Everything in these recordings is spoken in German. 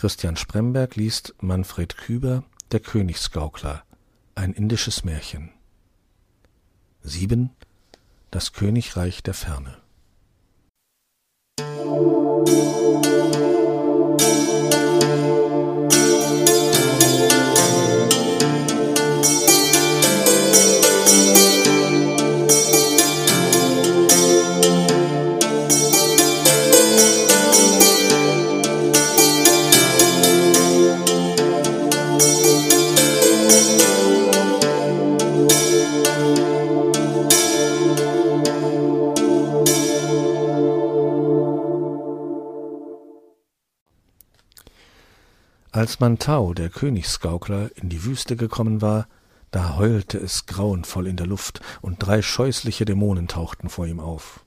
Christian Spremberg liest Manfred Küber Der Königsgaukler, ein indisches Märchen. 7. Das Königreich der Ferne. Als Mantau, der Königsgaukler, in die Wüste gekommen war, da heulte es grauenvoll in der Luft, und drei scheußliche Dämonen tauchten vor ihm auf.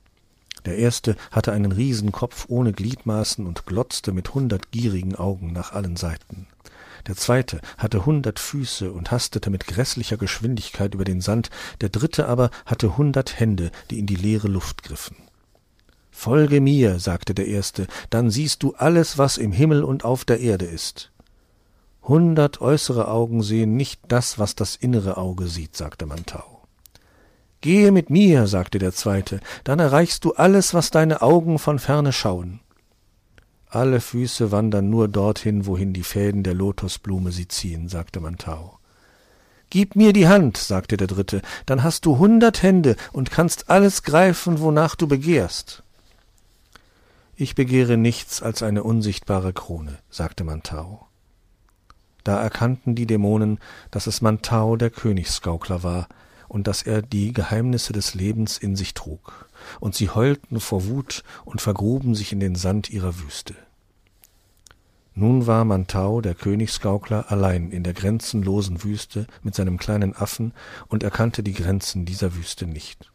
Der erste hatte einen Riesenkopf ohne Gliedmaßen und glotzte mit hundert gierigen Augen nach allen Seiten. Der zweite hatte hundert Füße und hastete mit grässlicher Geschwindigkeit über den Sand, der dritte aber hatte hundert Hände, die in die leere Luft griffen. Folge mir, sagte der erste, dann siehst du alles, was im Himmel und auf der Erde ist. Hundert äußere Augen sehen nicht das, was das innere Auge sieht, sagte Mantau. Gehe mit mir, sagte der zweite, dann erreichst du alles, was deine Augen von ferne schauen. Alle Füße wandern nur dorthin, wohin die Fäden der Lotusblume sie ziehen, sagte Mantau. Gib mir die Hand, sagte der dritte, dann hast du hundert Hände und kannst alles greifen, wonach du begehrst. Ich begehre nichts als eine unsichtbare Krone, sagte Mantau. Da erkannten die Dämonen, dass es Mantau der Königsgaukler war und dass er die Geheimnisse des Lebens in sich trug, und sie heulten vor Wut und vergruben sich in den Sand ihrer Wüste. Nun war Mantau, der Königsgaukler, allein in der grenzenlosen Wüste mit seinem kleinen Affen und erkannte die Grenzen dieser Wüste nicht.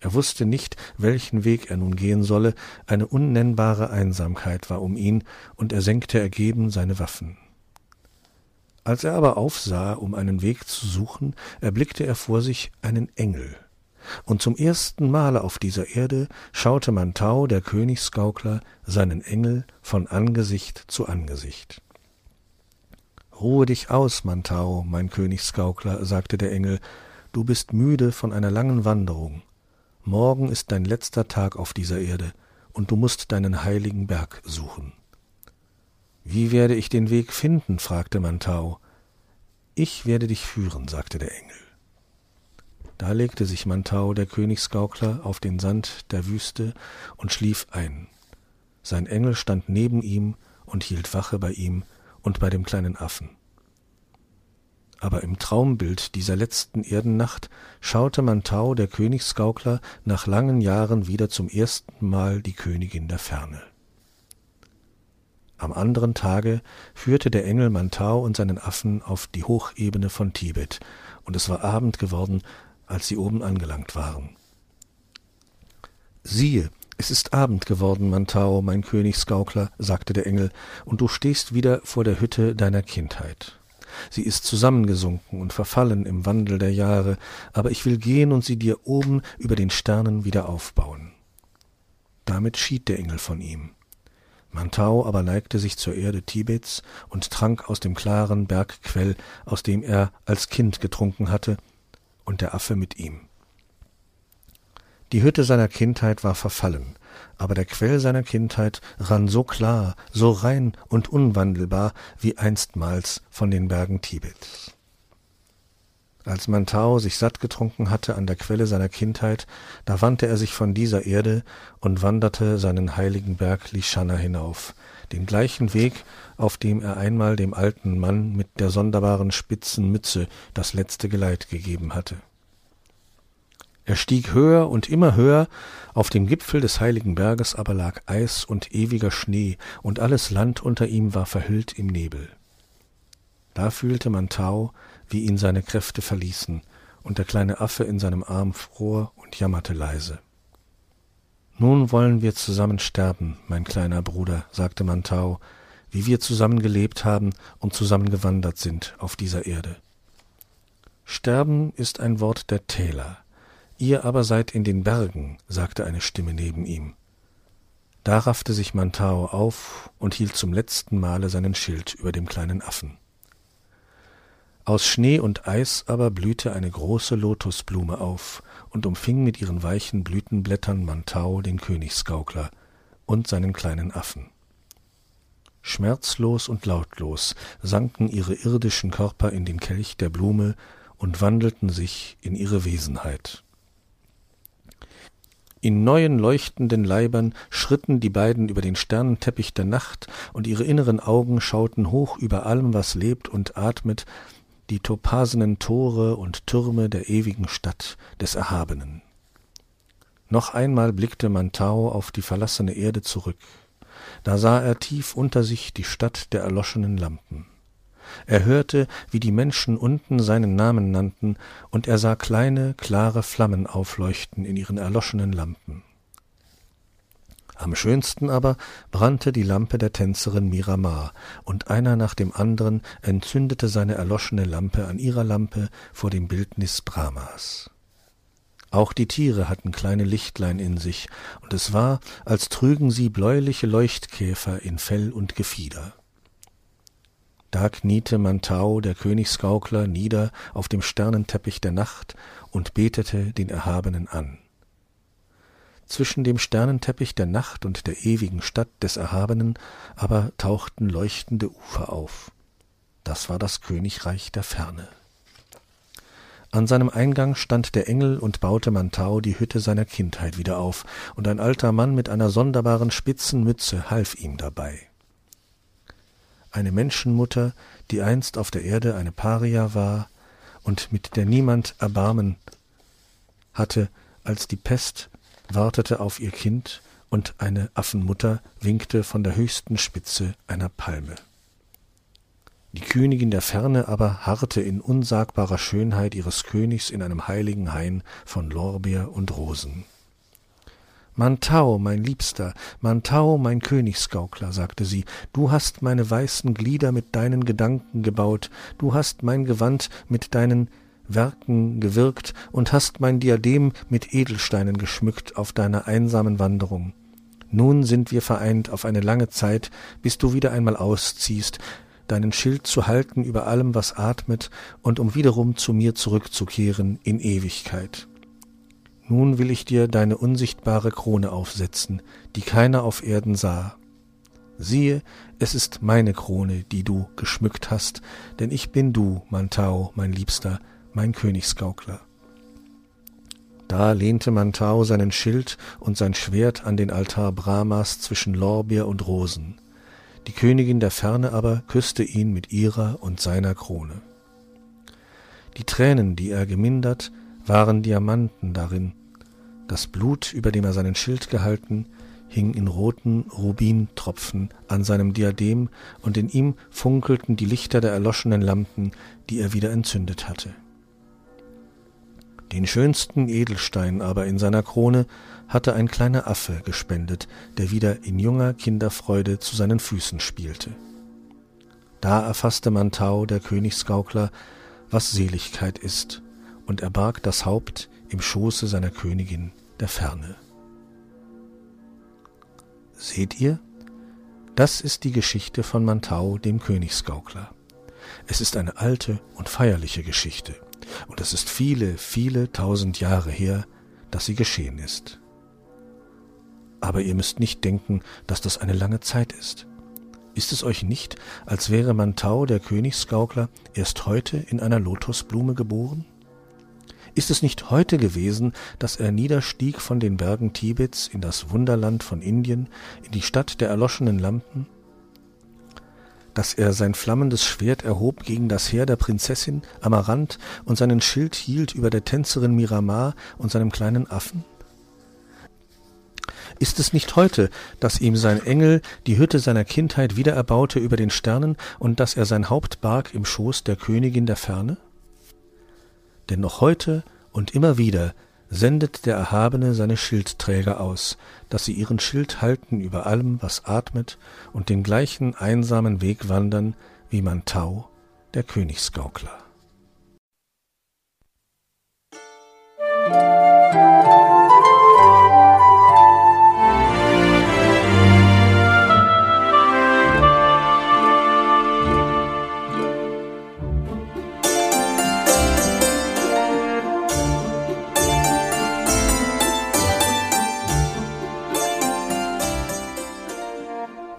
Er wusste nicht, welchen Weg er nun gehen solle, eine unnennbare Einsamkeit war um ihn, und er senkte ergeben seine Waffen. Als er aber aufsah, um einen Weg zu suchen, erblickte er vor sich einen Engel. Und zum ersten Male auf dieser Erde schaute Mantau, der Königsgaukler, seinen Engel von Angesicht zu Angesicht. Ruhe dich aus, Mantau, mein Königsgaukler, sagte der Engel, du bist müde von einer langen Wanderung. Morgen ist dein letzter Tag auf dieser Erde, und du musst deinen heiligen Berg suchen. Wie werde ich den Weg finden? fragte Mantau. Ich werde dich führen, sagte der Engel. Da legte sich Mantau, der Königsgaukler, auf den Sand der Wüste und schlief ein. Sein Engel stand neben ihm und hielt Wache bei ihm und bei dem kleinen Affen. Aber im Traumbild dieser letzten Erdennacht schaute Mantau, der Königsgaukler, nach langen Jahren wieder zum ersten Mal die Königin der Ferne. Am anderen Tage führte der Engel Mantau und seinen Affen auf die Hochebene von Tibet, und es war Abend geworden, als sie oben angelangt waren. Siehe, es ist Abend geworden, Mantau, mein Königsgaukler, sagte der Engel, und du stehst wieder vor der Hütte deiner Kindheit. Sie ist zusammengesunken und verfallen im Wandel der Jahre, aber ich will gehen und sie dir oben über den Sternen wieder aufbauen. Damit schied der Engel von ihm. Mantau aber neigte sich zur Erde Tibets und trank aus dem klaren Bergquell, aus dem er als Kind getrunken hatte, und der Affe mit ihm. Die Hütte seiner Kindheit war verfallen, aber der Quell seiner Kindheit rann so klar, so rein und unwandelbar wie einstmals von den Bergen Tibets. Als Mantau sich satt getrunken hatte an der Quelle seiner Kindheit, da wandte er sich von dieser Erde und wanderte seinen heiligen Berg Lishana hinauf, den gleichen Weg, auf dem er einmal dem alten Mann mit der sonderbaren spitzen Mütze das letzte Geleit gegeben hatte. Er stieg höher und immer höher, auf dem Gipfel des heiligen Berges aber lag Eis und ewiger Schnee, und alles Land unter ihm war verhüllt im Nebel. Da fühlte Mantau, wie ihn seine Kräfte verließen, und der kleine Affe in seinem Arm fror und jammerte leise. Nun wollen wir zusammen sterben, mein kleiner Bruder, sagte Mantau, wie wir zusammen gelebt haben und zusammen gewandert sind auf dieser Erde. Sterben ist ein Wort der Täler, ihr aber seid in den Bergen, sagte eine Stimme neben ihm. Da raffte sich Mantao auf und hielt zum letzten Male seinen Schild über dem kleinen Affen. Aus Schnee und Eis aber blühte eine große Lotusblume auf und umfing mit ihren weichen Blütenblättern Mantau den Königsgaukler und seinen kleinen Affen. Schmerzlos und lautlos sanken ihre irdischen Körper in den Kelch der Blume und wandelten sich in ihre Wesenheit. In neuen leuchtenden Leibern schritten die beiden über den Sternenteppich der Nacht, und ihre inneren Augen schauten hoch über allem, was lebt und atmet, die topasenen Tore und Türme der ewigen Stadt des Erhabenen. Noch einmal blickte Mantau auf die verlassene Erde zurück. Da sah er tief unter sich die Stadt der erloschenen Lampen. Er hörte, wie die Menschen unten seinen Namen nannten, und er sah kleine, klare Flammen aufleuchten in ihren erloschenen Lampen. Am schönsten aber brannte die Lampe der Tänzerin Miramar, und einer nach dem anderen entzündete seine erloschene Lampe an ihrer Lampe vor dem Bildnis Brahmas. Auch die Tiere hatten kleine Lichtlein in sich, und es war, als trügen sie bläuliche Leuchtkäfer in Fell und Gefieder. Da kniete Mantau, der Königsgaukler, nieder auf dem Sternenteppich der Nacht und betete den Erhabenen an. Zwischen dem Sternenteppich der Nacht und der ewigen Stadt des Erhabenen aber tauchten leuchtende Ufer auf. Das war das Königreich der Ferne. An seinem Eingang stand der Engel und baute Mantau die Hütte seiner Kindheit wieder auf, und ein alter Mann mit einer sonderbaren spitzen Mütze half ihm dabei eine Menschenmutter, die einst auf der Erde eine Paria war und mit der niemand Erbarmen hatte, als die Pest wartete auf ihr Kind und eine Affenmutter winkte von der höchsten Spitze einer Palme. Die Königin der Ferne aber harrte in unsagbarer Schönheit ihres Königs in einem heiligen Hain von Lorbeer und Rosen. Mantau, mein Liebster, Mantau, mein Königsgaukler, sagte sie, du hast meine weißen Glieder mit deinen Gedanken gebaut, du hast mein Gewand mit deinen Werken gewirkt und hast mein Diadem mit Edelsteinen geschmückt auf deiner einsamen Wanderung. Nun sind wir vereint auf eine lange Zeit, bis du wieder einmal ausziehst, deinen Schild zu halten über allem, was atmet, und um wiederum zu mir zurückzukehren in Ewigkeit. Nun will ich dir deine unsichtbare Krone aufsetzen, die keiner auf Erden sah. Siehe, es ist meine Krone, die du geschmückt hast, denn ich bin du, Mantau, mein Liebster, mein Königsgaukler. Da lehnte Mantau seinen Schild und sein Schwert an den Altar Brahmas zwischen Lorbeer und Rosen. Die Königin der Ferne aber küsste ihn mit ihrer und seiner Krone. Die Tränen, die er gemindert, waren Diamanten darin, das Blut, über dem er seinen Schild gehalten, hing in roten Rubintropfen an seinem Diadem, und in ihm funkelten die Lichter der erloschenen Lampen, die er wieder entzündet hatte. Den schönsten Edelstein aber in seiner Krone hatte ein kleiner Affe gespendet, der wieder in junger Kinderfreude zu seinen Füßen spielte. Da erfasste Mantau, der Königsgaukler, was Seligkeit ist und er barg das Haupt im Schoße seiner Königin der Ferne. Seht ihr? Das ist die Geschichte von Mantau, dem Königsgaukler. Es ist eine alte und feierliche Geschichte, und es ist viele, viele tausend Jahre her, dass sie geschehen ist. Aber ihr müsst nicht denken, dass das eine lange Zeit ist. Ist es euch nicht, als wäre Mantau, der Königsgaukler, erst heute in einer Lotusblume geboren? Ist es nicht heute gewesen, dass er niederstieg von den Bergen Tibets in das Wunderland von Indien, in die Stadt der erloschenen Lampen? Dass er sein flammendes Schwert erhob gegen das Heer der Prinzessin Amaranth und seinen Schild hielt über der Tänzerin Miramar und seinem kleinen Affen? Ist es nicht heute, dass ihm sein Engel die Hütte seiner Kindheit wiedererbaute über den Sternen und dass er sein Haupt barg im Schoß der Königin der Ferne? Denn noch heute und immer wieder sendet der Erhabene seine Schildträger aus, dass sie ihren Schild halten über allem, was atmet, und den gleichen einsamen Weg wandern wie Mantau, der Königsgaukler.